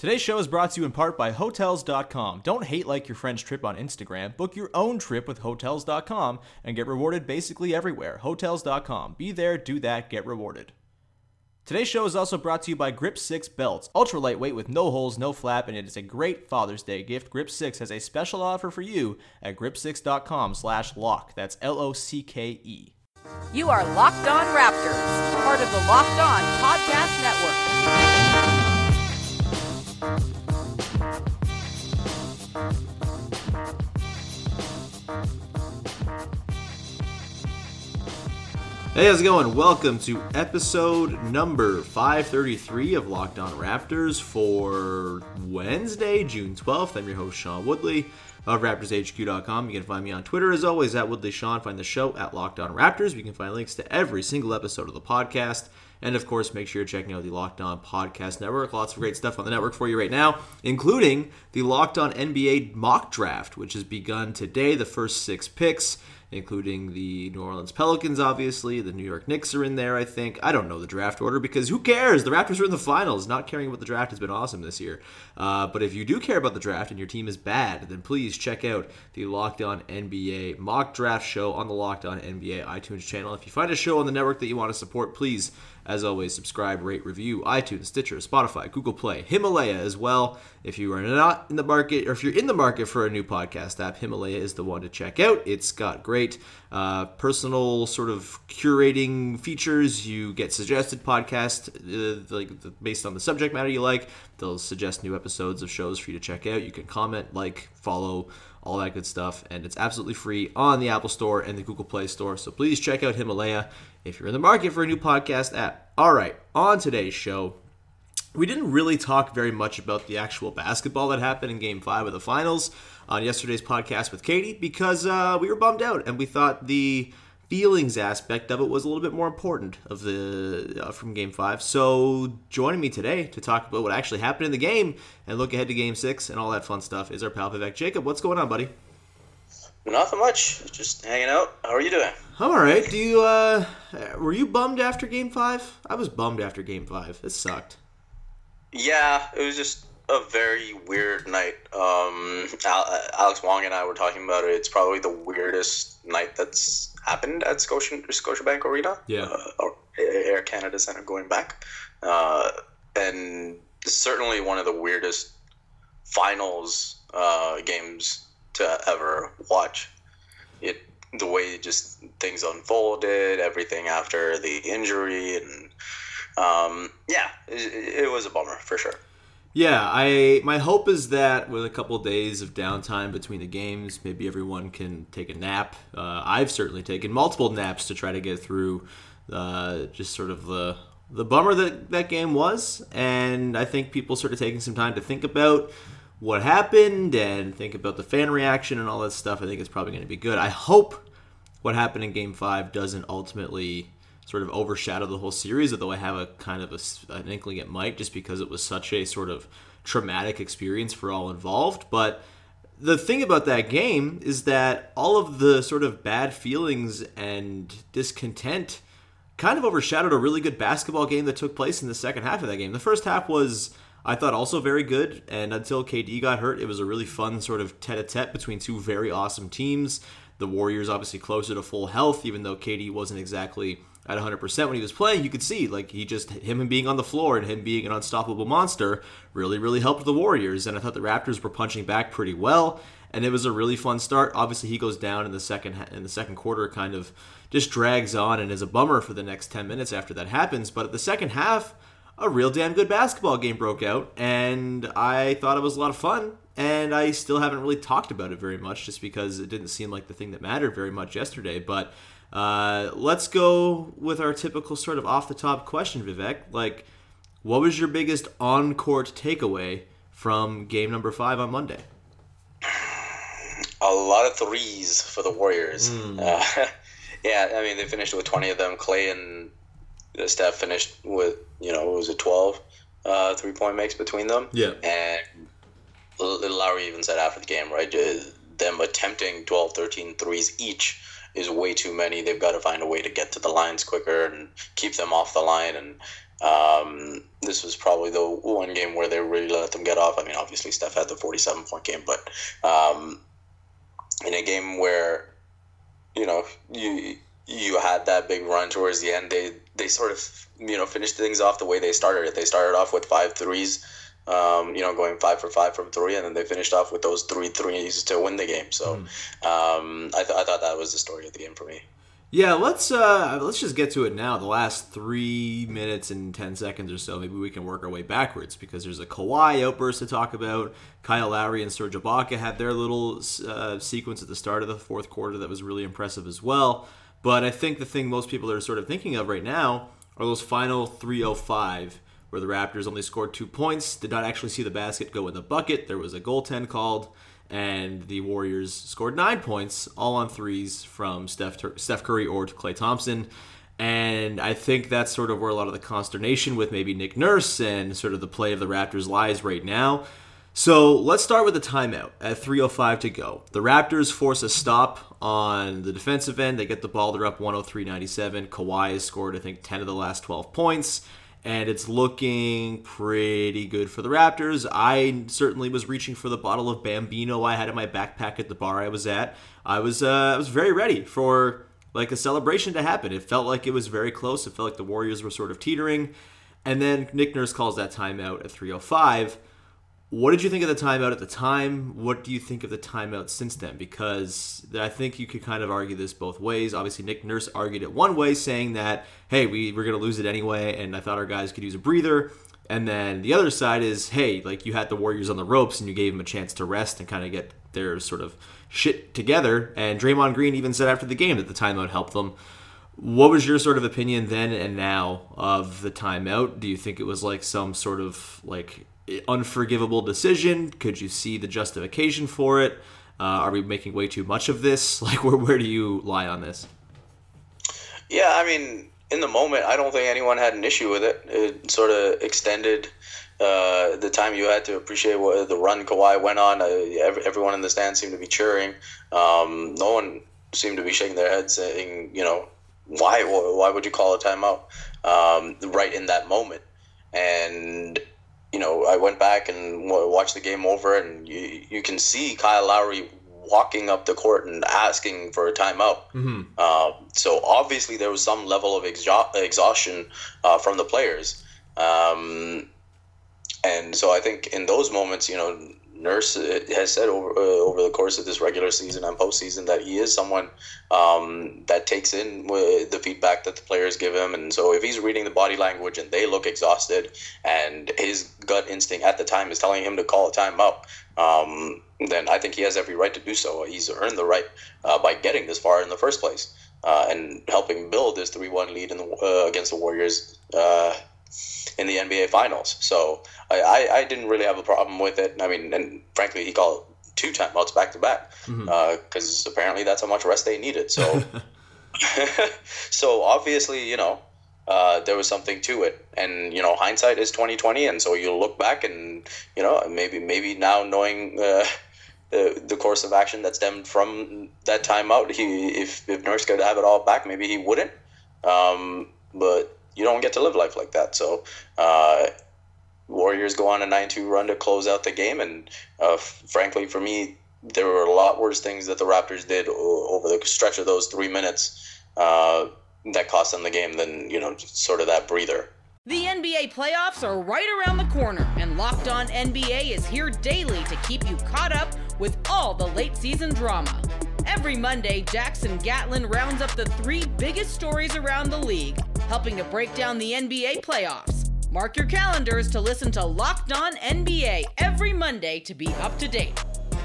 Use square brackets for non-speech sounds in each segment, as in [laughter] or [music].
Today's show is brought to you in part by Hotels.com. Don't hate like your friend's trip on Instagram. Book your own trip with Hotels.com and get rewarded basically everywhere. Hotels.com. Be there, do that, get rewarded. Today's show is also brought to you by Grip 6 belts. Ultra lightweight with no holes, no flap, and it is a great Father's Day gift. Grip 6 has a special offer for you at grip6.com slash lock. That's L-O-C-K-E. You are Locked On Raptors, part of the Locked On Podcast Network. Hey, how's it going? Welcome to episode number 533 of Locked On Raptors for Wednesday, June 12th. I'm your host, Sean Woodley of RaptorsHQ.com. You can find me on Twitter as always at Woodley Sean. Find the show at Locked On Raptors. You can find links to every single episode of the podcast. And of course, make sure you're checking out the Locked On Podcast Network. Lots of great stuff on the network for you right now, including the Locked On NBA mock draft, which has begun today. The first six picks including the New Orleans Pelicans, obviously. The New York Knicks are in there, I think. I don't know the draft order because who cares? The Raptors are in the finals. Not caring about the draft has been awesome this year. Uh, but if you do care about the draft and your team is bad, then please check out the Locked On NBA mock draft show on the Locked On NBA iTunes channel. If you find a show on the network that you want to support, please as always, subscribe, rate, review, iTunes, Stitcher, Spotify, Google Play, Himalaya as well. If you are not in the market, or if you're in the market for a new podcast app, Himalaya is the one to check out. It's got great uh, personal sort of curating features. You get suggested podcasts uh, like based on the subject matter you like. They'll suggest new episodes of shows for you to check out. You can comment, like, follow all that good stuff. And it's absolutely free on the Apple Store and the Google Play Store. So please check out Himalaya if you're in the market for a new podcast app. All right, on today's show, we didn't really talk very much about the actual basketball that happened in game five of the finals on yesterday's podcast with Katie because uh, we were bummed out and we thought the feelings aspect of it was a little bit more important of the uh, from game five so joining me today to talk about what actually happened in the game and look ahead to game six and all that fun stuff is our pal Vivek Jacob what's going on buddy Nothing much. Just hanging out. How are you doing? I'm all right. Do you uh were you bummed after game 5? I was bummed after game 5. It sucked. Yeah, it was just a very weird night. Um Alex Wong and I were talking about it. It's probably the weirdest night that's happened at Scotia Scotiabank Arena. Yeah. Uh, Air Canada Center going back. Uh, and certainly one of the weirdest finals uh, games to ever watch. It the way just things unfolded, everything after the injury, and um, yeah, it, it was a bummer for sure. Yeah, I my hope is that with a couple of days of downtime between the games, maybe everyone can take a nap. Uh, I've certainly taken multiple naps to try to get through uh, just sort of the the bummer that that game was, and I think people sort of taking some time to think about what happened and think about the fan reaction and all that stuff. I think it's probably going to be good. I hope what happened in Game Five doesn't ultimately sort of overshadow the whole series. Although I have a kind of a, an inkling it might, just because it was such a sort of traumatic experience for all involved. But the thing about that game is that all of the sort of bad feelings and discontent kind of overshadowed a really good basketball game that took place in the second half of that game. The first half was, I thought, also very good, and until KD got hurt, it was a really fun sort of tete a tete between two very awesome teams. The Warriors obviously closer to full health, even though KD wasn't exactly at 100% when he was playing. You could see, like, he just, him and being on the floor and him being an unstoppable monster really, really helped the Warriors. And I thought the Raptors were punching back pretty well and it was a really fun start. Obviously, he goes down in the second in the second quarter, kind of just drags on and is a bummer for the next ten minutes after that happens. But at the second half, a real damn good basketball game broke out, and I thought it was a lot of fun. And I still haven't really talked about it very much, just because it didn't seem like the thing that mattered very much yesterday. But uh, let's go with our typical sort of off the top question, Vivek. Like, what was your biggest on court takeaway from game number five on Monday? a lot of threes for the Warriors. Mm. Uh, [laughs] yeah, I mean they finished with twenty of them. Klay and Steph finished with you know was it 12 uh, three point makes between them. Yeah, and Lowry even said after the game, right, uh, them attempting 12, 13 threes each is way too many. They've got to find a way to get to the lines quicker and keep them off the line. And um, this was probably the one game where they really let them get off. I mean, obviously Steph had the 47 point game, but um, in a game where you know you you had that big run towards the end they they sort of you know finished things off the way they started it they started off with five threes um, you know going five for five from three and then they finished off with those three threes to win the game so mm. um, I, th- I thought that was the story of the game for me yeah, let's uh let's just get to it now. The last three minutes and ten seconds or so, maybe we can work our way backwards because there's a Kawhi outburst to talk about. Kyle Lowry and Serge Ibaka had their little uh, sequence at the start of the fourth quarter that was really impressive as well. But I think the thing most people are sort of thinking of right now are those final 305 where the Raptors only scored two points, did not actually see the basket go in the bucket. There was a goaltend called and the Warriors scored nine points, all on threes from Steph, Steph Curry or to Klay Thompson. And I think that's sort of where a lot of the consternation with maybe Nick Nurse and sort of the play of the Raptors lies right now. So let's start with the timeout at 3.05 to go. The Raptors force a stop on the defensive end. They get the ball, they're up 103 97. Kawhi has scored, I think, 10 of the last 12 points and it's looking pretty good for the Raptors. I certainly was reaching for the bottle of Bambino I had in my backpack at the bar I was at. I was uh, I was very ready for like a celebration to happen. It felt like it was very close. It felt like the Warriors were sort of teetering, and then Nick Nurse calls that timeout at 3:05 what did you think of the timeout at the time? What do you think of the timeout since then? Because I think you could kind of argue this both ways. Obviously, Nick Nurse argued it one way, saying that, hey, we, we're going to lose it anyway, and I thought our guys could use a breather. And then the other side is, hey, like you had the Warriors on the ropes and you gave them a chance to rest and kind of get their sort of shit together. And Draymond Green even said after the game that the timeout helped them. What was your sort of opinion then and now of the timeout? Do you think it was like some sort of like unforgivable decision? Could you see the justification for it? Uh, are we making way too much of this? [laughs] Like, where where do you lie on this? Yeah, I mean, in the moment, I don't think anyone had an issue with it. It sort of extended uh, the time you had to appreciate what the run Kawhi went on. Uh, everyone in the stand seemed to be cheering. Um, no one seemed to be shaking their head, saying, you know, why why would you call a timeout um, right in that moment? And you know, I went back and watched the game over, and you you can see Kyle Lowry walking up the court and asking for a timeout. Mm-hmm. Uh, so obviously there was some level of exha- exhaustion uh, from the players, um, and so I think in those moments, you know, Nurse uh, has said over uh, over the course of this regular season and postseason that he is someone um, that takes in the feedback that the players give him, and so if he's reading the body language and they look exhausted, and his gut instinct at the time is telling him to call a timeout, um, then I think he has every right to do so. He's earned the right uh, by getting this far in the first place uh, and helping build this three one lead in the, uh, against the Warriors uh, in the NBA Finals. So I, I, I, didn't really have a problem with it. I mean, and frankly, he called two timeouts back to back because mm-hmm. uh, apparently that's how much rest they needed. So [laughs] [laughs] so obviously, you know, uh, there was something to it, and you know, hindsight is twenty twenty, and so you look back and you know, maybe maybe now knowing. Uh, the, the course of action that stemmed from that timeout. He, if if Nurse could have it all back, maybe he wouldn't. Um, but you don't get to live life like that. So uh, Warriors go on a 9-2 run to close out the game, and uh, frankly, for me, there were a lot worse things that the Raptors did over the stretch of those three minutes uh, that cost them the game than you know sort of that breather. The NBA playoffs are right around the corner, and Locked On NBA is here daily to keep you caught up with all the late season drama. Every Monday, Jackson Gatlin rounds up the three biggest stories around the league, helping to break down the NBA playoffs. Mark your calendars to listen to Locked On NBA every Monday to be up to date.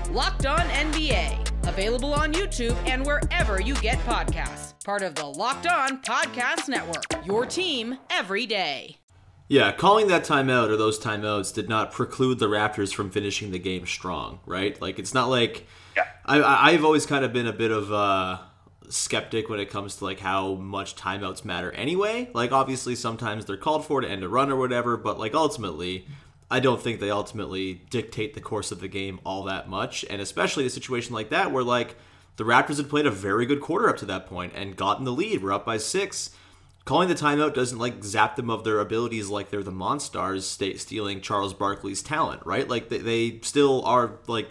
Locked On NBA, available on YouTube and wherever you get podcasts. Part of the Locked On Podcast Network, your team every day. Yeah, calling that timeout or those timeouts did not preclude the Raptors from finishing the game strong, right? Like it's not like Yeah. I, I've always kind of been a bit of a skeptic when it comes to like how much timeouts matter anyway. Like obviously sometimes they're called for to end a run or whatever, but like ultimately, I don't think they ultimately dictate the course of the game all that much, and especially a situation like that where like the Raptors had played a very good quarter up to that point and gotten the lead. We're up by six calling the timeout doesn't like zap them of their abilities like they're the Monstars sta stealing Charles Barkley's talent, right? Like they, they still are like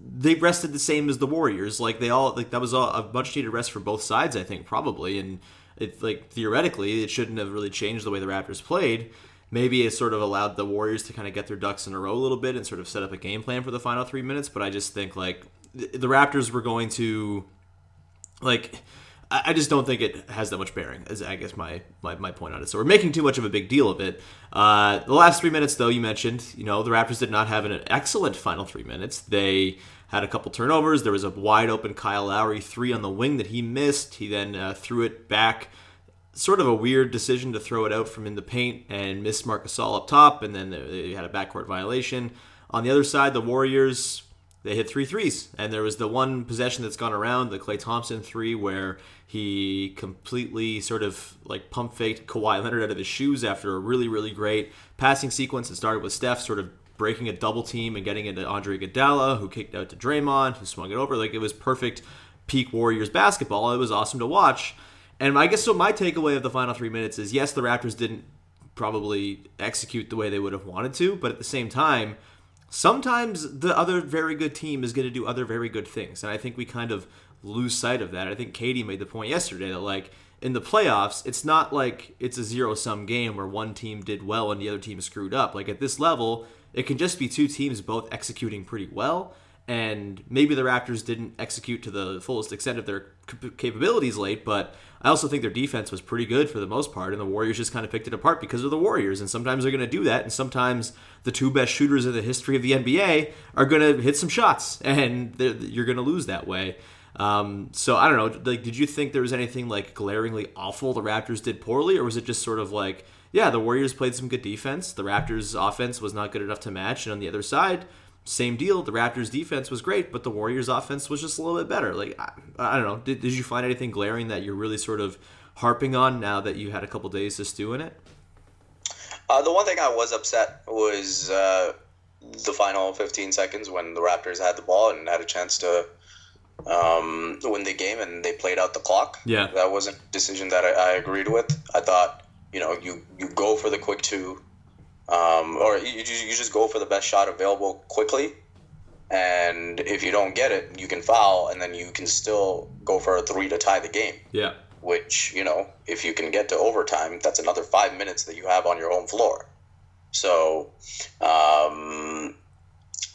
they rested the same as the Warriors. Like they all like that was all, a much needed rest for both sides, I think, probably. And it like theoretically, it shouldn't have really changed the way the Raptors played. Maybe it sort of allowed the Warriors to kind of get their ducks in a row a little bit and sort of set up a game plan for the final three minutes. But I just think like the Raptors were going to like I just don't think it has that much bearing. Is I guess my, my my point on it. So we're making too much of a big deal of it. Uh, the last three minutes, though, you mentioned, you know, the Raptors did not have an excellent final three minutes. They had a couple turnovers. There was a wide open Kyle Lowry three on the wing that he missed. He then uh, threw it back. Sort of a weird decision to throw it out from in the paint and miss Marc Gasol up top, and then they had a backcourt violation. On the other side, the Warriors they hit three threes. And there was the one possession that's gone around, the Klay Thompson three, where he completely sort of like pump faked Kawhi Leonard out of his shoes after a really, really great passing sequence. It started with Steph sort of breaking a double team and getting into Andre Iguodala, who kicked out to Draymond, who swung it over. Like it was perfect peak Warriors basketball. It was awesome to watch. And I guess so my takeaway of the final three minutes is yes, the Raptors didn't probably execute the way they would have wanted to, but at the same time, sometimes the other very good team is going to do other very good things. And I think we kind of lose sight of that. I think Katie made the point yesterday that, like, in the playoffs, it's not like it's a zero sum game where one team did well and the other team screwed up. Like, at this level, it can just be two teams both executing pretty well. And maybe the Raptors didn't execute to the fullest extent of their capabilities late, but I also think their defense was pretty good for the most part, and the Warriors just kind of picked it apart because of the Warriors. And sometimes they're going to do that, and sometimes the two best shooters in the history of the NBA are going to hit some shots, [laughs] and you're going to lose that way. Um, so I don't know. Like, did you think there was anything like glaringly awful the Raptors did poorly, or was it just sort of like, yeah, the Warriors played some good defense, the Raptors' offense was not good enough to match, and on the other side, same deal. The Raptors' defense was great, but the Warriors' offense was just a little bit better. Like I, I don't know. Did, did you find anything glaring that you're really sort of harping on now that you had a couple days to stew in it? Uh, the one thing I was upset was uh, the final 15 seconds when the Raptors had the ball and had a chance to um, win the game and they played out the clock. Yeah. That wasn't a decision that I, I agreed with. I thought, you know, you, you go for the quick two, um, or you, you you just go for the best shot available quickly. And if you don't get it, you can foul, and then you can still go for a three to tie the game Yeah. which you know if you can get to overtime that's another five minutes that you have on your home floor so um,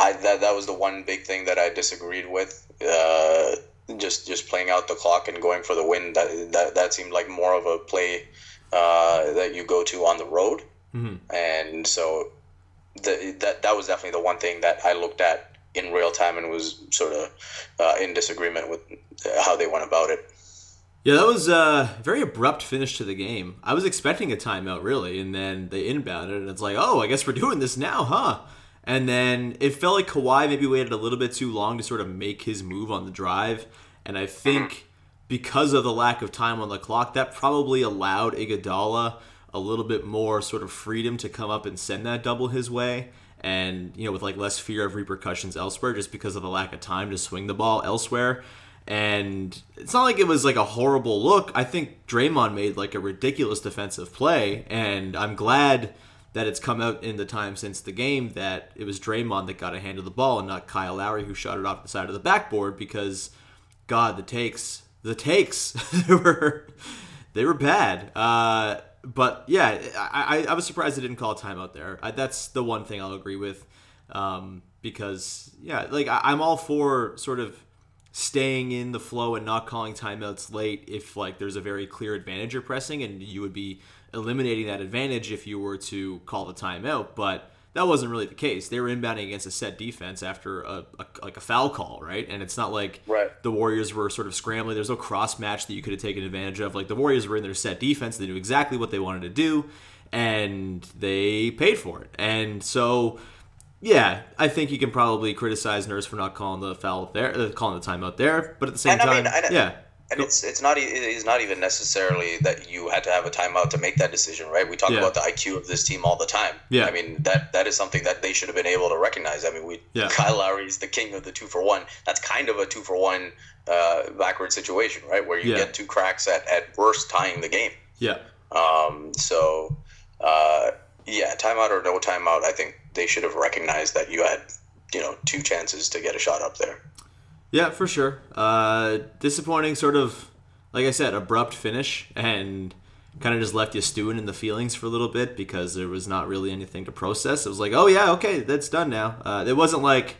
I that, that was the one big thing that I disagreed with uh, just just playing out the clock and going for the win that that, that seemed like more of a play uh, that you go to on the road and so the, that that was definitely the one thing that I looked at in real time and was sort of uh, in disagreement with how they went about it. Yeah, that was a very abrupt finish to the game. I was expecting a timeout, really, and then they inbounded, and it's like, oh, I guess we're doing this now, huh? And then it felt like Kawhi maybe waited a little bit too long to sort of make his move on the drive, and I think mm-hmm. because of the lack of time on the clock, that probably allowed Iguodala a little bit more sort of freedom to come up and send that double his way. And, you know, with like less fear of repercussions elsewhere just because of the lack of time to swing the ball elsewhere. And it's not like it was like a horrible look. I think Draymond made like a ridiculous defensive play. And I'm glad that it's come out in the time since the game that it was Draymond that got a hand of the ball and not Kyle Lowry who shot it off the side of the backboard because, God, the takes, the takes, they [laughs] were, they were bad. Uh, but yeah, I, I, was surprised they didn't call a timeout there. I, that's the one thing I'll agree with, um, because yeah, like I, I'm all for sort of staying in the flow and not calling timeouts late if like there's a very clear advantage you're pressing and you would be eliminating that advantage if you were to call the timeout. But that wasn't really the case. They were inbounding against a set defense after a, a, like a foul call, right? And it's not like right. the Warriors were sort of scrambling. There's no cross match that you could have taken advantage of. Like the Warriors were in their set defense. They knew exactly what they wanted to do, and they paid for it. And so, yeah, I think you can probably criticize Nurse for not calling the foul there, uh, calling the timeout there. But at the same and time, I mean, yeah and it's it's not it's not even necessarily that you had to have a timeout to make that decision, right? We talk Yeah. about the IQ of this team all the time. Yeah. I mean that that is something that they should have been able to recognize. I mean, we Yeah. Kyle Lowry is the king of the two for one. That's kind of a two for one uh, backward situation, right? Where you Yeah. get two cracks at at worst tying the game. yeah, Um, so uh, yeah, timeout or no timeout, I think they should have recognized that you had you know two chances to get a shot up there. Yeah, for sure. Uh, disappointing, sort of, like I said, abrupt finish, and kind of just left you stewing in the feelings for a little bit because there was not really anything to process. It was like, oh yeah, okay, that's done now. Uh, it wasn't like,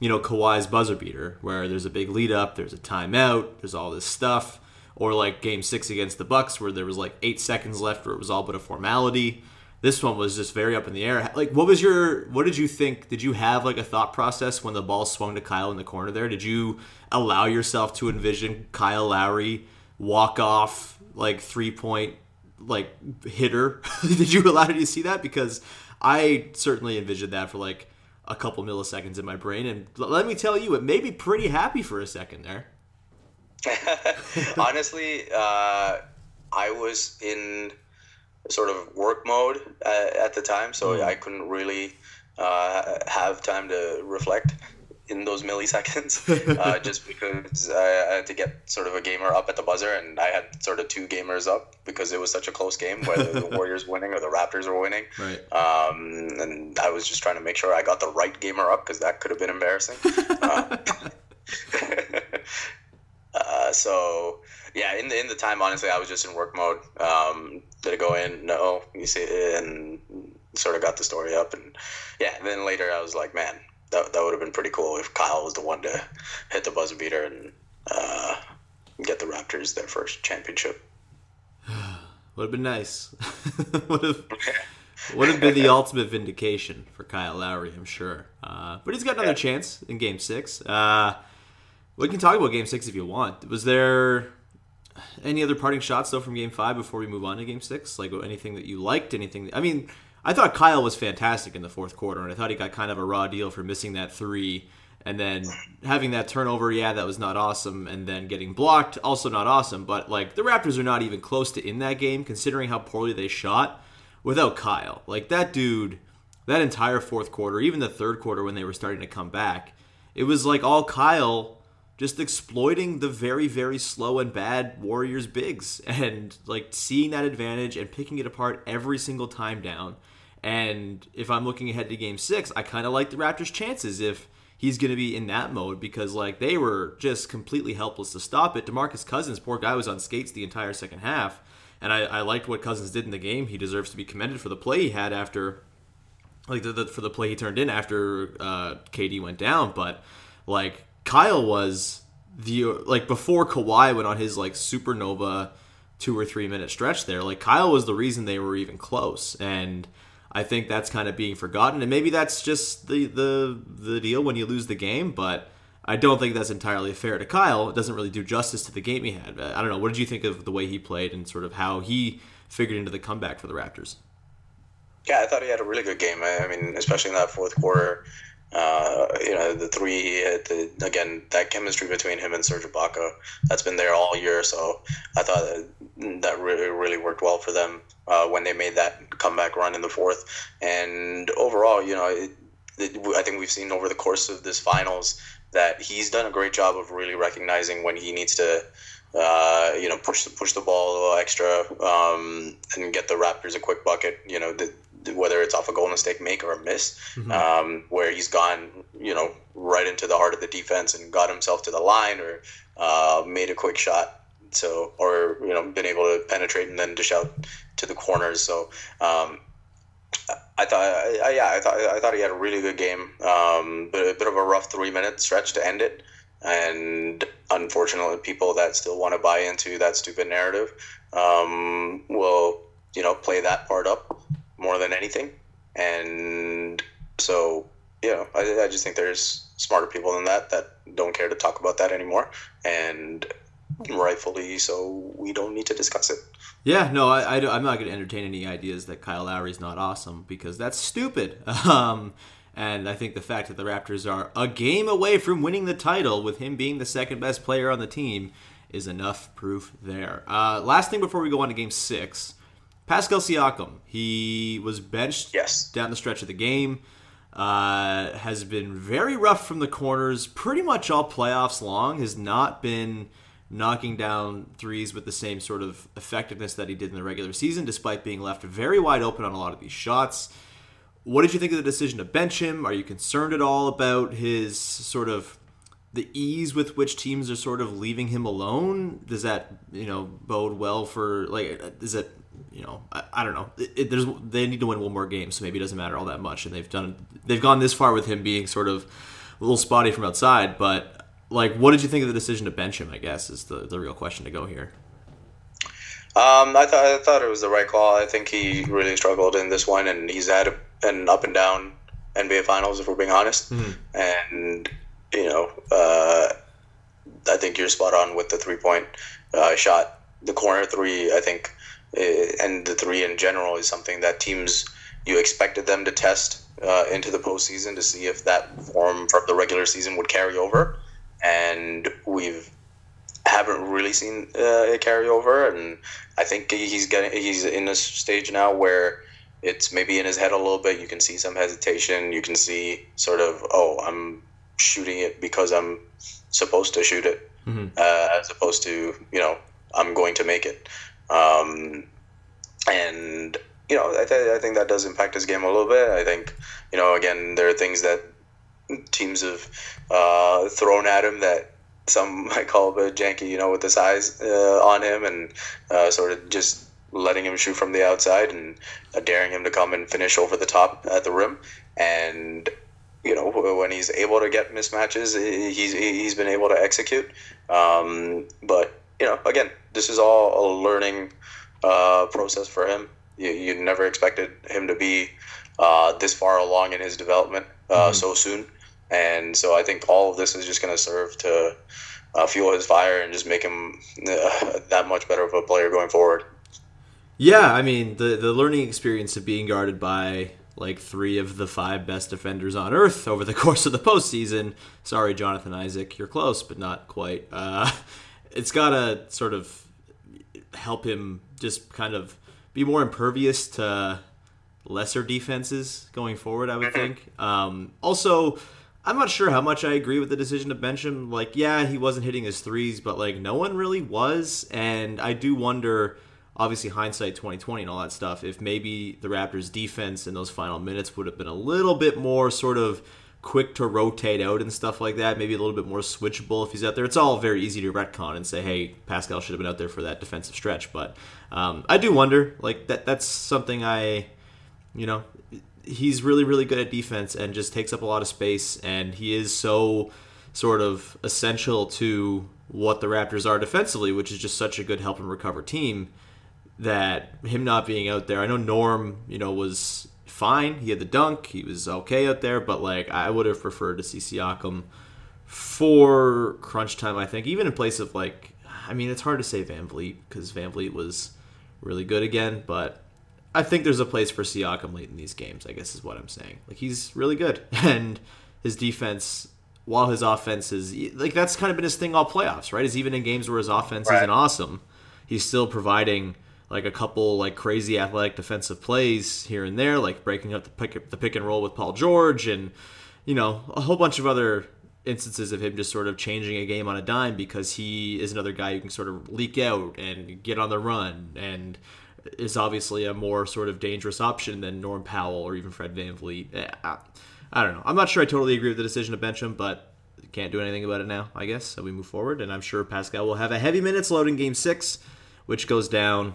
you know, Kawhi's buzzer beater where there's a big lead up, there's a timeout, there's all this stuff, or like Game Six against the Bucks where there was like eight seconds left where it was all but a formality. This one was just very up in the air. Like, what was your? What did you think? Did you have like a thought process when the ball swung to Kyle in the corner there? Did you allow yourself to envision Kyle Lowry walk off like three point like hitter? [laughs] did you allow you to see that? Because I certainly envisioned that for like a couple milliseconds in my brain, and let me tell you, it made me pretty happy for a second there. [laughs] Honestly, uh, I was in sort of work mode uh, at the time, so I couldn't really uh, have time to reflect in those milliseconds, [laughs] uh, just because I had to get sort of a gamer up at the buzzer, and I had sort of two gamers up because it was such a close game, whether the [laughs] Warriors winning or the Raptors were winning. Right. Um, and I was just trying to make sure I got the right gamer up because that could have been embarrassing. [laughs] Uh, uh, so yeah, in the in the time, honestly, I was just in work mode. Um, did it go in? No. You see, and sort of got the story up, and yeah. Then later, I was like, man, that that would have been pretty cool if Kyle was the one to hit the buzzer beater and uh, get the Raptors their first championship. [sighs] Would have been nice. [laughs] would have [laughs] would have been the ultimate vindication for Kyle Lowry, I'm sure. Uh, but he's got another chance in Game Six. Uh, we can talk about Game Six if you want. Was there any other parting shots though from Game Five before we move on to Game Six? Like anything that you liked? Anything? I mean, I thought Kyle was fantastic in the fourth quarter, and I thought he got kind of a raw deal for missing that three. And then having that turnover, yeah, that was not awesome. And then getting blocked, also not awesome. But like the Raptors are not even close to in that game, considering how poorly they shot without Kyle. Like that dude, that entire fourth quarter, even the third quarter when they were starting to come back, it was like all Kyle just exploiting the very, very slow and bad Warriors bigs [laughs] and like seeing that advantage and picking it apart every single time down. And if I'm looking ahead to game six, I kind of like the Raptors' chances if he's going to be in that mode because like they were just completely helpless to stop it. Demarcus Cousins, poor guy, was on skates the entire second half, and I, I liked what Cousins did in the game. He deserves to be commended for the play he had after, like the, the for the play he turned in after uh, KD went down. But like Kyle was the like before Kawhi went on his like supernova two or three minute stretch there. Like Kyle was the reason they were even close, and I think that's kind of being forgotten. And maybe that's just the the the deal when you lose the game, but. I don't think that's entirely fair to Kyle. It doesn't really do justice to the game he had. I don't know. What did you think of the way he played and sort of how he figured into the comeback for the Raptors? Yeah, I thought he had a really good game. I I mean, especially in that fourth quarter. Uh, you know, the three, the, again, that chemistry between him and Serge Ibaka, that's been there all year. So I thought that, that really, really worked well for them uh, when they made that comeback run in the fourth. And overall, you know, it, it, I think we've seen over the course of this finals that he's done a great job of really recognizing when he needs to uh, you know, push the push the ball a little extra um, and get the Raptors a quick bucket. You know, whether it's off a Golden State make or a miss, mm-hmm. um, where he's gone, you know, right into the heart of the defense and got himself to the line or uh, made a quick shot. So, or you know, been able to penetrate and then dish out to the corners. So, um, I thought, I, yeah, I thought, I thought he had a really good game. Um, but a bit of a rough three minute stretch to end it and unfortunately, people that still want to buy into that stupid narrative um, will, you know, play that part up more than anything. And so, you know, I, I just think there's smarter people than that that don't care to talk about that anymore, and rightfully so. We don't need to discuss it. Yeah, no, I, I am not going to entertain any ideas that Kyle Lowry's not awesome because that's stupid. [laughs] Um, and I think the fact that the Raptors are a game away from winning the title with him being the second best player on the team is enough proof there. Uh, last thing before we go on to game six Pascal Siakam. He was benched yes. down the stretch of the game. Uh, has been very rough from the corners pretty much all playoffs long. Has not been knocking down threes with the same sort of effectiveness that he did in the regular season, despite being left very wide open on a lot of these shots. What did you think of the decision to bench him? Are you concerned at all about his sort of the ease with which teams are sort of leaving him alone? Does that you know bode well for like is it you know I, I don't know it, it, there's they need to win one more game so maybe it doesn't matter all that much and they've done they've gone this far with him being sort of a little spotty from outside but like what did you think of the decision to bench him I guess is the the real question to go here. Um, I thought I thought it was the right call. I think he really struggled in this one, and he's had an up and down NBA Finals, if we're being honest. Mm-hmm. And you know, uh, I think you're spot on with the three point uh, shot. The corner three, I think, and the three in general is something that teams you expected them to test uh, into the postseason to see if that form from the regular season would carry over. And we've haven't really seen uh, it carry over, and I think he's getting he's in a stage now where it's maybe in his head a little bit. You can see some hesitation. You can see sort of, oh, I'm shooting it because I'm supposed to shoot it, mm-hmm. uh, as opposed to you know I'm going to make it. Um, and you know, I, th- I think that does impact his game a little bit. I think you know, again, there are things that teams have uh, thrown at him that some [laughs] might call a bit janky, you know, with the size uh, on him and uh, sort of just letting him shoot from the outside and uh, daring him to come and finish over the top at the rim. And you know, when he's able to get mismatches, he's he's been able to execute. Um, but you know, again, this is all a learning uh, process for him. You, you never expected him to be uh, this far along in his development uh, mm-hmm. so soon. And so I think all of this is just going to serve to uh, fuel his fire and just make him uh, that much better of a player going forward. Yeah, I mean the the learning experience of being guarded by like three of the five best defenders on earth over the [laughs] course of the postseason. Sorry, Jonathan Isaac, you're close, but not quite. Uh, it's gotta sort of help him just kind of be more impervious to lesser defenses going forward. I would mm-hmm. think. Um, also I'm not sure how much I agree with the decision to bench him. Like, yeah, he wasn't hitting his threes, but like no one really was, and I do wonder. Obviously, hindsight 2020 and all that stuff. If maybe the Raptors' defense in those final minutes would have been a little bit more sort of quick to rotate out and stuff like that, maybe a little bit more switchable if he's out there. It's all very easy to retcon and say, hey, Pascal should have been out there for that defensive stretch. But um, I do wonder, like that. That's something I, you know, he's really really good at defense and just takes up a lot of space and he is so sort of essential to what the Raptors are defensively, which is just such a good help and recover team that him not being out there. I know Norm, you know, was fine. He had the dunk. He was okay out there, but like I would have preferred to see Siakam for crunch time, I think, even in place of like I mean, it's hard to say VanVleet because VanVleet was really good again, but I think there's a place for Siakam late in these games. I guess is what I'm saying. Like he's really good, [laughs] and his defense while his offense is like that's kind of been his thing all playoffs, right? Is even in games where his offense Right. isn't awesome, he's still providing like a couple like crazy athletic defensive plays here and there, like breaking up the pick the pick and roll with Paul George and you know a whole bunch of other instances of him just sort of changing a game on a dime because he is another guy who can sort of leak out and get on the run and is obviously a more sort of dangerous option than Norm Powell or even Fred VanVleet. Eh, I, I don't know. I'm not sure I totally agree with the decision to bench him, but can't do anything about it now, I guess. So we move forward, and I'm sure Pascal will have a heavy minutes load in Game 6, which goes down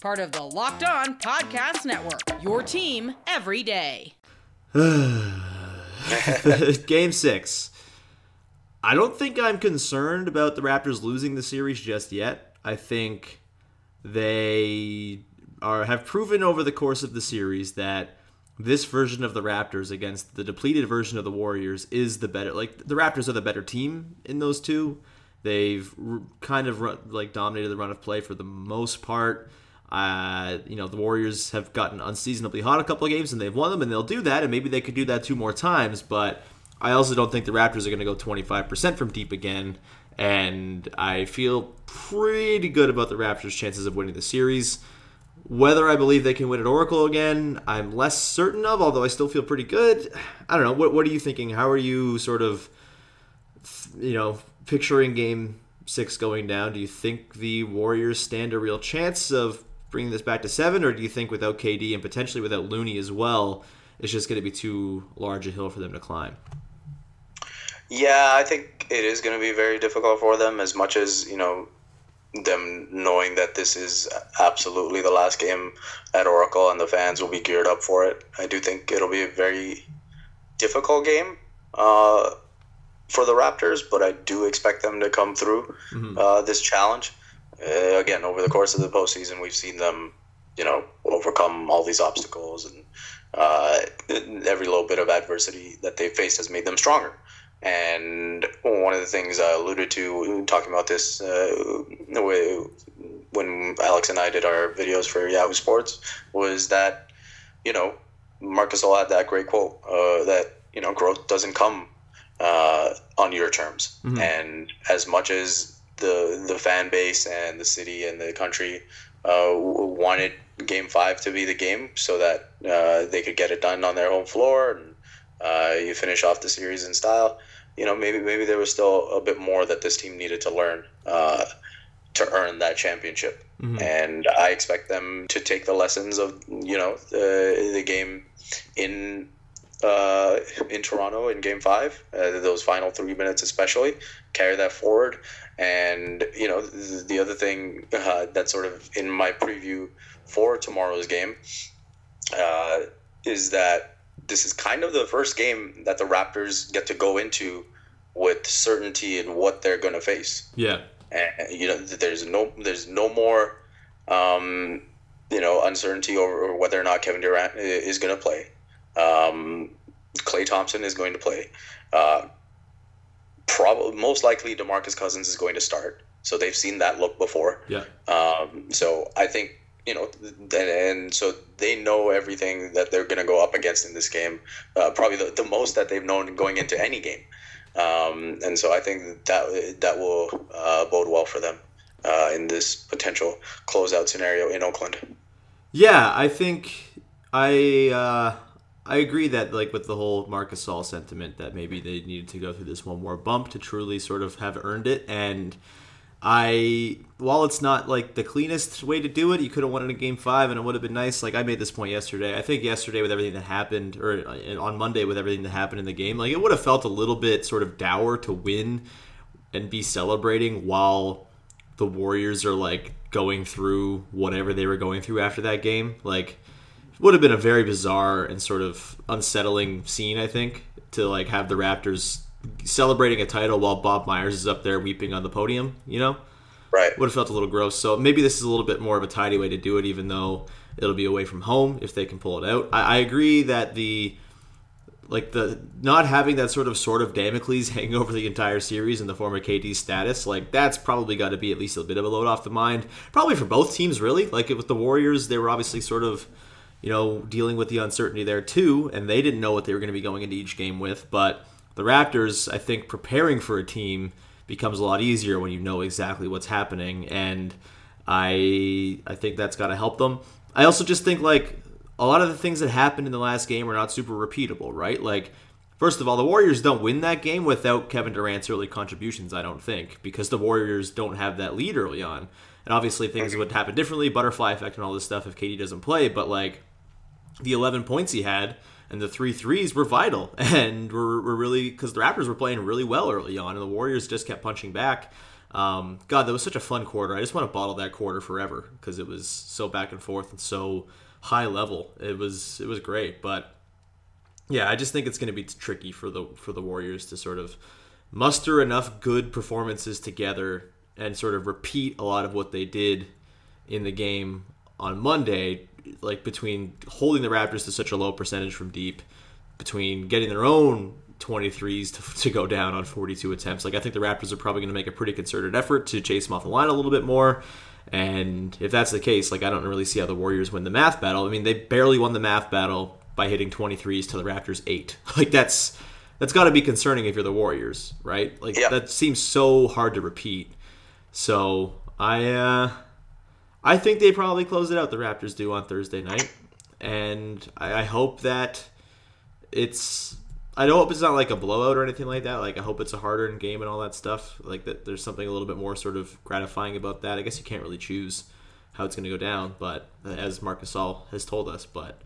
Part of the Locked On Podcast Network, your team every day. [sighs] Game 6. I don't think I'm concerned about the Raptors losing the series just yet. I think they are have proven over the course of the series that this version of the Raptors against the depleted version of the Warriors is the better. Like the Raptors are the better team in those two. They've kind of run, like dominated the run of play for the most part. Uh, you know, the Warriors have gotten unseasonably hot a couple of games and they've won them, and they'll do that, and maybe they could do that two more times. But I also don't think the Raptors are going to go 25% from deep again, and I feel pretty good about the Raptors' chances of winning the series. Whether I believe they can win at Oracle again, I'm less certain of, although I still feel pretty good. I don't know. What, what are you thinking? How are you sort of, you know, picturing game six going down? Do you think the Warriors stand a real chance of bringing this back to seven, or do you think without KD and potentially without Looney as well, it's just going to be too large a hill for them to climb? Yeah, I think it is going to be very difficult for them. As much as you know, them knowing that this is absolutely the last game at Oracle and the fans will be geared up for it. I do think it'll be a very difficult game uh, for the Raptors, but I do expect them to come through uh, this challenge. Uh, again, over the course of the postseason, we've seen them, you know, overcome all these obstacles, and uh, every little bit of adversity that they've faced has made them stronger. And one of the things I alluded to talking about this uh, when Alex and I did our videos for Yahoo Sports was that, you know, Marc Gasol had that great quote uh, that, you know, growth doesn't come uh, on your terms. And as much as the, the fan base and the city and the country uh, wanted game five to be the game so that uh, they could get it done on their home floor and uh, you finish off the series in style. You know, maybe maybe there was still a bit more that this team needed to learn uh, to earn that championship, and I expect them to take the lessons of you know the the game in uh, in Toronto in Game Five, uh, those final three minutes especially, carry that forward. And you know the, the other thing uh, that's sort of in my preview for tomorrow's game uh, is that this is kind of the first game that the Raptors get to go into with certainty in what they're going to face. Yeah. And, you know, there's no there's no more um, you know uncertainty over whether or not Kevin Durant is going to play. Um, Klay Thompson is going to play. Uh, probably most likely Demarcus Cousins is going to start. So they've seen that look before. Yeah. Um, so I think you know, th- and so they know everything that they're going to go up against in this game. Uh, probably the, the most that they've known going into any game. Um, and so I think that that will uh, bode well for them uh, in this potential closeout scenario in Oakland. Yeah, I think I uh, I agree that like with the whole Marc Gasol sentiment that maybe they needed to go through this one more bump to truly sort of have earned it. And I while it's not like the cleanest way to do it, you could have won it in Game Five, and it would have been nice. Like I made this point yesterday. I think yesterday with everything that happened, or uh, on Monday with everything that happened in the game, like it would have felt a little bit sort of dour to win and be celebrating while the Warriors are like going through whatever they were going through after that game. Like, would have been a very bizarre and sort of unsettling scene, I think, to like have the Raptors celebrating a title while Bob Myers is up there weeping on the podium. You know, Right. would have felt a little gross. So maybe this is a little bit more of a tidy way to do it, even though it'll be away from home if they can pull it out. I, I agree that the like the not having that sort of sort of Damocles [laughs] hanging over the entire series in the form of KD's status, like that's probably got to be at least a bit of a load off the mind. Probably for both teams, really. Like with the Warriors, they were obviously sort of you know dealing with the uncertainty there too, and they didn't know what they were going to be going into each game with. But the Raptors, I think, preparing for a team becomes a lot easier when you know exactly what's happening, and I I think that's got to help them. I also just think like a lot of the things that happened in the last game are not super repeatable, right? Like first of all, the Warriors don't win that game without Kevin Durant's early contributions, I don't think, because the Warriors don't have that lead early on. And obviously things would happen differently, butterfly effect and all this stuff if KD doesn't play, but like the 11 points he had and the three threes were vital [laughs] and were, were really because the Raptors were playing really well early on and the Warriors just kept punching back. Um, God, that was such a fun quarter. I just want to bottle that quarter forever because it was so back and forth and so high level. It was it was great, but yeah, I just think it's going to be tricky for the for the Warriors to sort of muster enough good performances together and sort of repeat a lot of what they did in the game on Monday, like between holding the Raptors to such a low percentage from deep, between getting their own 23s to, to go down on 42 attempts. Like I think the Raptors are probably going to make a pretty concerted effort to chase them off the line a little bit more. And if that's the case, like I don't really see how the Warriors win the math battle. I mean, they barely won the math battle by hitting 23s to the Raptors 8. [laughs] Like that's that's got to be concerning if you're the Warriors, right? Like Yeah. that seems so hard to repeat. So, I uh I think they probably close it out. The Raptors do on Thursday night, and I, I hope that it's. I don't hope it's not like a blowout or anything like that. Like I hope it's a hard-earned game and all that stuff. Like that, there's something a little bit more sort of gratifying about that. I guess you can't really choose how it's going to go down, but as Marcus All has told us, but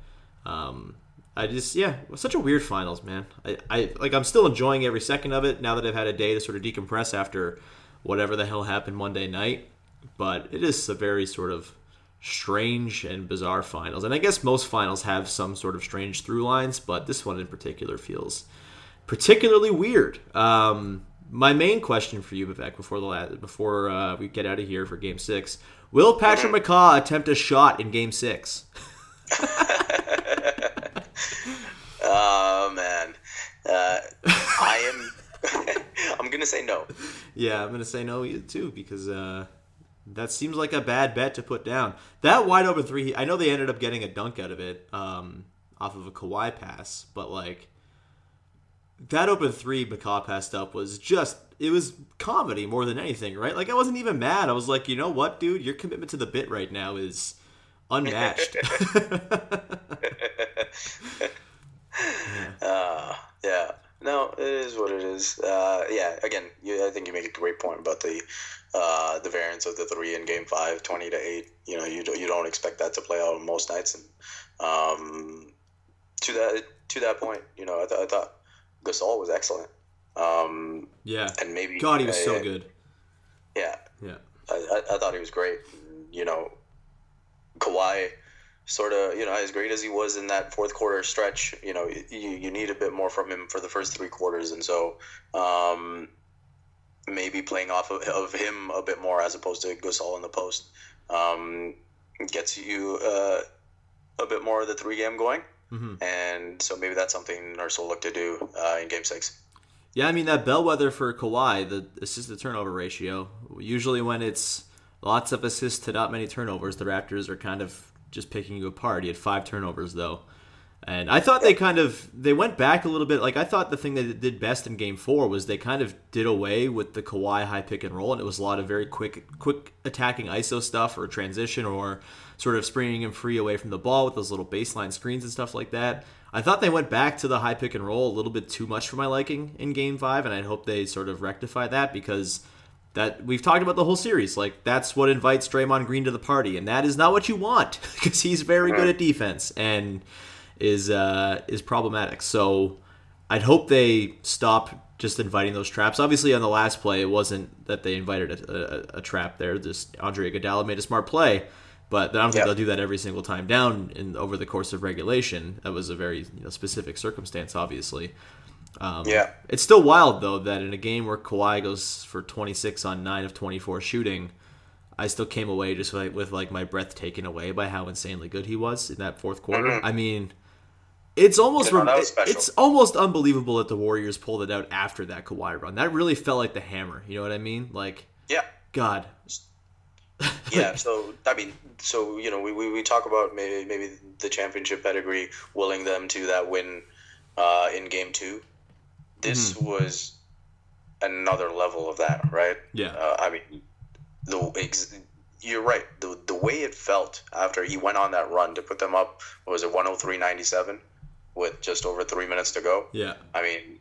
um, I just yeah, such a weird finals, man. I, I like I'm still enjoying every second of it now that I've had a day to sort of decompress after whatever the hell happened Monday night. But it is a very sort of strange and bizarre finals, and I guess most finals have some sort of strange through lines, but this one in particular feels particularly weird. Um, my main question for you, Vivek, before the last, before uh, we get out of here for Game Six, will Patrick McCaw attempt a shot in Game Six? [laughs] Oh man, uh, I am. [laughs] I'm gonna say no. Yeah, I'm gonna say no too because uh, that seems like a bad bet to put down. That wide open three, I know they ended up getting a dunk out of it um, off of a Kawhi pass, but like that open three McCaw passed up was just it was comedy more than anything, right? Like I wasn't even mad. I was like, you know what, dude, your commitment to the bit right now is unmatched. [laughs] [laughs] Uh, yeah. No, it is what it is. Uh, yeah. Again, you, I think you make a great point about the uh, the variance of the three in Game Five, 20 to eight. You know, you don't, you don't expect that to play out on most nights, and um, to that to that point, you know, I, th- I thought Gasol was excellent. Um, yeah, and maybe God, he was uh, so good. Yeah, Yeah, I, I, I thought he was great. You know, Kawhi, sort of, you know, as great as he was in that fourth quarter stretch, you know, you, you need a bit more from him for the first three quarters. And so um, maybe playing off of, of him a bit more as opposed to Gasol in the post um, gets you uh, a bit more of the three game going. Mhm. And so maybe that's something Nurse will look to do uh, in game six. Yeah, I mean that bellwether for Kawhi, the assist to turnover ratio. Usually, when it's lots of assists to not many turnovers, the Raptors are kind of just picking you apart. He had five turnovers though, and I thought they kind of they went back a little bit. Like I thought the thing they did best in Game Four was they kind of did away with the Kawhi high pick and roll, and it was a lot of very quick, quick attacking ISO stuff or transition or sort of springing him free away from the ball with those little baseline screens and stuff like that. I thought they went back to the high pick and roll a little bit too much for my liking in Game Five, and I hope they sort of rectify that because that we've talked about the whole series. Like that's what invites Draymond Green to the party, and that is not what you want [laughs] because he's very good at defense and is uh, is problematic. So I'd hope they stop just inviting those traps. Obviously, on the last play, it wasn't that they invited a, a, a trap there. Just Andre Iguodala made a smart play, but I don't think Yeah. they'll do that every single time down in over the course of regulation. That was a very you know, specific circumstance, obviously. Um, Yeah. It's still wild though that in a game where Kawhi goes for 26 on nine of 24 shooting, I still came away just like with like my breath taken away by how insanely good he was in that fourth quarter. I mean, it's almost Mm-hmm. Yeah, no, rem- it's almost unbelievable that the Warriors pulled it out after that Kawhi run. That really felt like the hammer. You know what I mean? Like, Yeah. God, [laughs] yeah so i mean so you know we, we, we talk about maybe maybe the championship pedigree willing them to that win uh, in game two this was another level of that right Yeah. uh, i mean the ex- you're right the, the way it felt after he went on that run to put them up what was it 103.97 with just over three minutes to go yeah, I mean,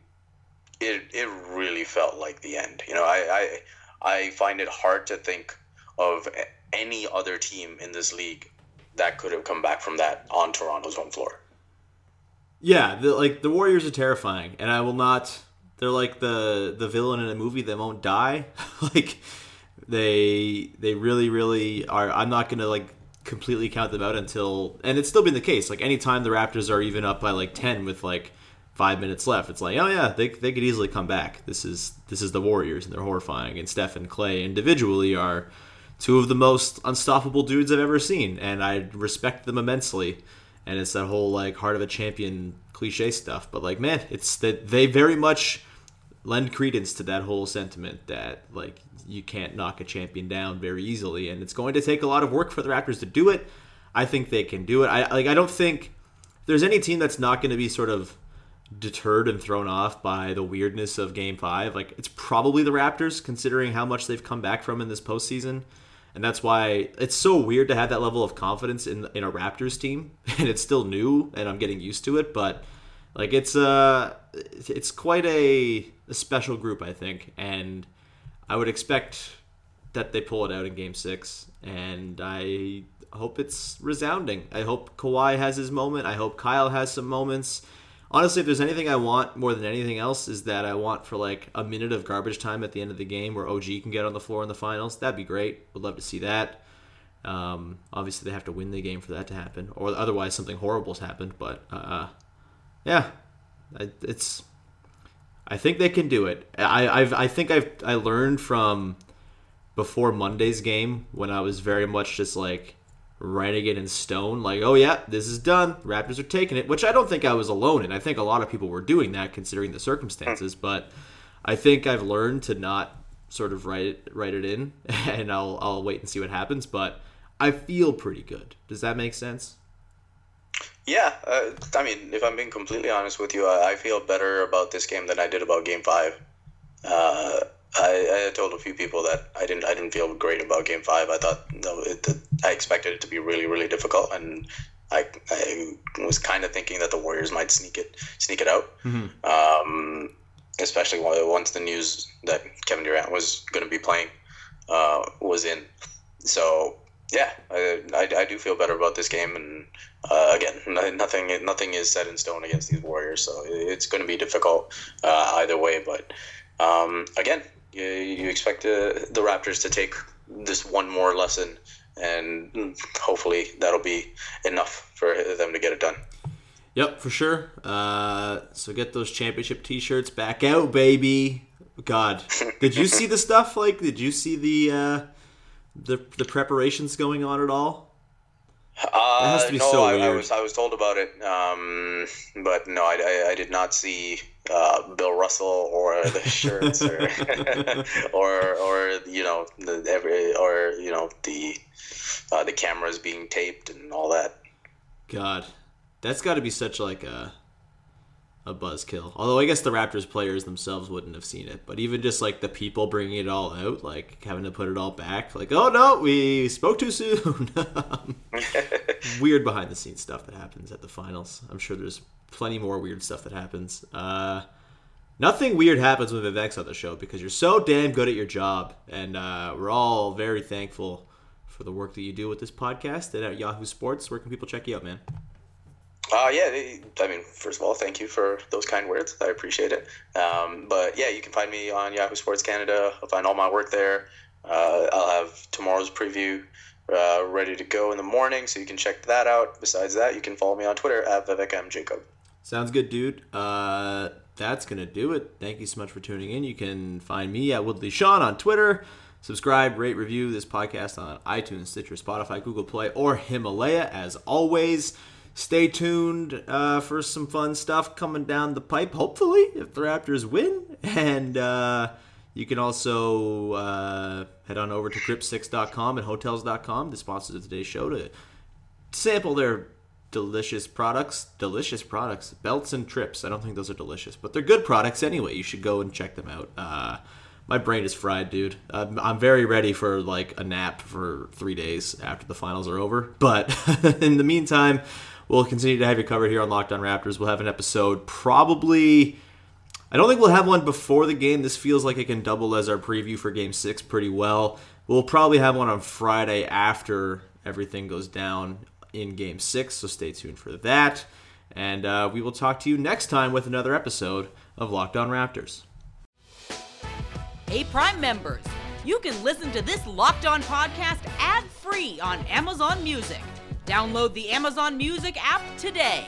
it it really felt like the end. You know, I I, I find it hard to think of any other team in this league that could have come back from that on Toronto's home floor. Yeah. The, like the Warriors are terrifying, and I will not. They're like the the villain in a movie that won't die. [laughs] like they they really really are. I'm not gonna like completely count them out until, and it's still been the case. Like anytime the Raptors are even up by like ten with like five minutes left, it's like, oh yeah, they, they could easily come back. This is this is the Warriors, and they're horrifying. And Steph and Klay individually are two of the most unstoppable dudes I've ever seen, and I respect them immensely. And it's that whole like heart of a champion cliche stuff. But like, man, it's that they very much lend credence to that whole sentiment that like you can't knock a champion down very easily, and it's going to take a lot of work for the Raptors to do it. I think they can do it. I like. I don't think there's any team that's not going to be sort of deterred and thrown off by the weirdness of Game Five. Like it's probably the Raptors, considering how much they've come back from in this postseason, and that's why it's so weird to have that level of confidence in in a Raptors team. [laughs] And it's still new, and I'm getting used to it, but like it's uh it's quite a, a special group, I think, and I would expect that they pull it out in Game Six, and I hope it's resounding. I hope Kawhi has his moment. I hope Kyle has some moments. Honestly, if there's anything I want more than anything else, is that I want for like a minute of garbage time at the end of the game where OG can get on the floor in the finals. That'd be great. Would love to see that. Um, obviously, they have to win the game for that to happen, or otherwise something horrible's happened. But uh, yeah, it's. I think they can do it. I I've, I think I've I learned from before Monday's game when I was very much just like writing it in stone, like, oh yeah, this is done. Raptors are taking it, which I don't think I was alone in. I think a lot of people were doing that considering the circumstances, but I think I've learned to not sort of write it write it in, [laughs] and I'll I'll wait and see what happens. But I feel pretty good. Does that make sense? Yeah, uh, I mean, if I'm being completely honest with you, I, I feel better about this game than I did about Game Five. Uh, I, I told a few people that I didn't I didn't feel great about Game Five. I thought no, it, I expected it to be really really difficult, and I, I was kind of thinking that the Warriors might sneak it sneak it out. Um, especially once the news that Kevin Durant was going to be playing uh, was in. So yeah, I, I, I do feel better about this game, and uh, again, nothing nothing is set in stone against these Warriors, so it's going to be difficult uh, either way. But um, again, you, you expect uh, the Raptors to take this one more lesson, and hopefully that'll be enough for them to get it done. Yep, for sure. Uh, so get those championship T-shirts back out, baby. God, did you see the [laughs] stuff? Like, did you see the uh, the the preparations going on at all? Uh, has to be no, so I, I was I was told about it, um, but no, I, I, I did not see uh, Bill Russell or the shirts or [laughs] or or you know the every or you know the uh, the cameras being taped and all that. God, that's got to be such like a a buzzkill. Although I guess the Raptors players themselves wouldn't have seen it, but even just like the people bringing it all out, like having to put it all back, like oh no, we spoke too soon. [laughs] [laughs] weird behind the scenes stuff that happens at the finals. I'm sure there's plenty more weird stuff that happens. Uh, nothing weird happens with Vivek's on the show because you're so damn good at your job, and uh, we're all very thankful for the work that you do with this podcast and at Yahoo Sports. Where can people check you out, man? Uh, yeah, I mean, first of all, thank you for those kind words. I appreciate it. Um, but yeah, you can find me on Yahoo Sports Canada. I'll find all my work there. Uh, I'll have tomorrow's preview uh, ready to go in the morning, so you can check that out. Besides that, you can follow me on Twitter at Vivek M. Jacob. Sounds good, dude. Uh, that's gonna do it. Thank you so much for tuning in. You can find me at Woodley Sean on Twitter. Subscribe, rate, review this podcast on iTunes, Stitcher, Spotify, Google Play, or Himalaya. As always, stay tuned uh, for some fun stuff coming down the pipe. Hopefully, if the Raptors win, [laughs] and uh, you can also uh, head on over to grip6.com and hotels.com, the sponsors of today's show, to sample their delicious products. Delicious products. Belts and trips. I don't think those are delicious, but they're good products anyway. You should go and check them out. Uh, my brain is fried, dude. I'm, I'm very ready for like a nap for three days after the finals are over. But [laughs] in the meantime, we'll continue to have you covered here on Locked On Raptors. We'll have an episode probably. I don't think we'll have one before the game. This feels like it can double as our preview for Game Six pretty well. We'll probably have one on Friday after everything goes down in Game Six. So stay tuned for that. And uh, we will talk to you next time with another episode of Locked On Raptors. Hey, Prime members, you can listen to this Locked On podcast ad free on Amazon Music. Download the Amazon Music app today.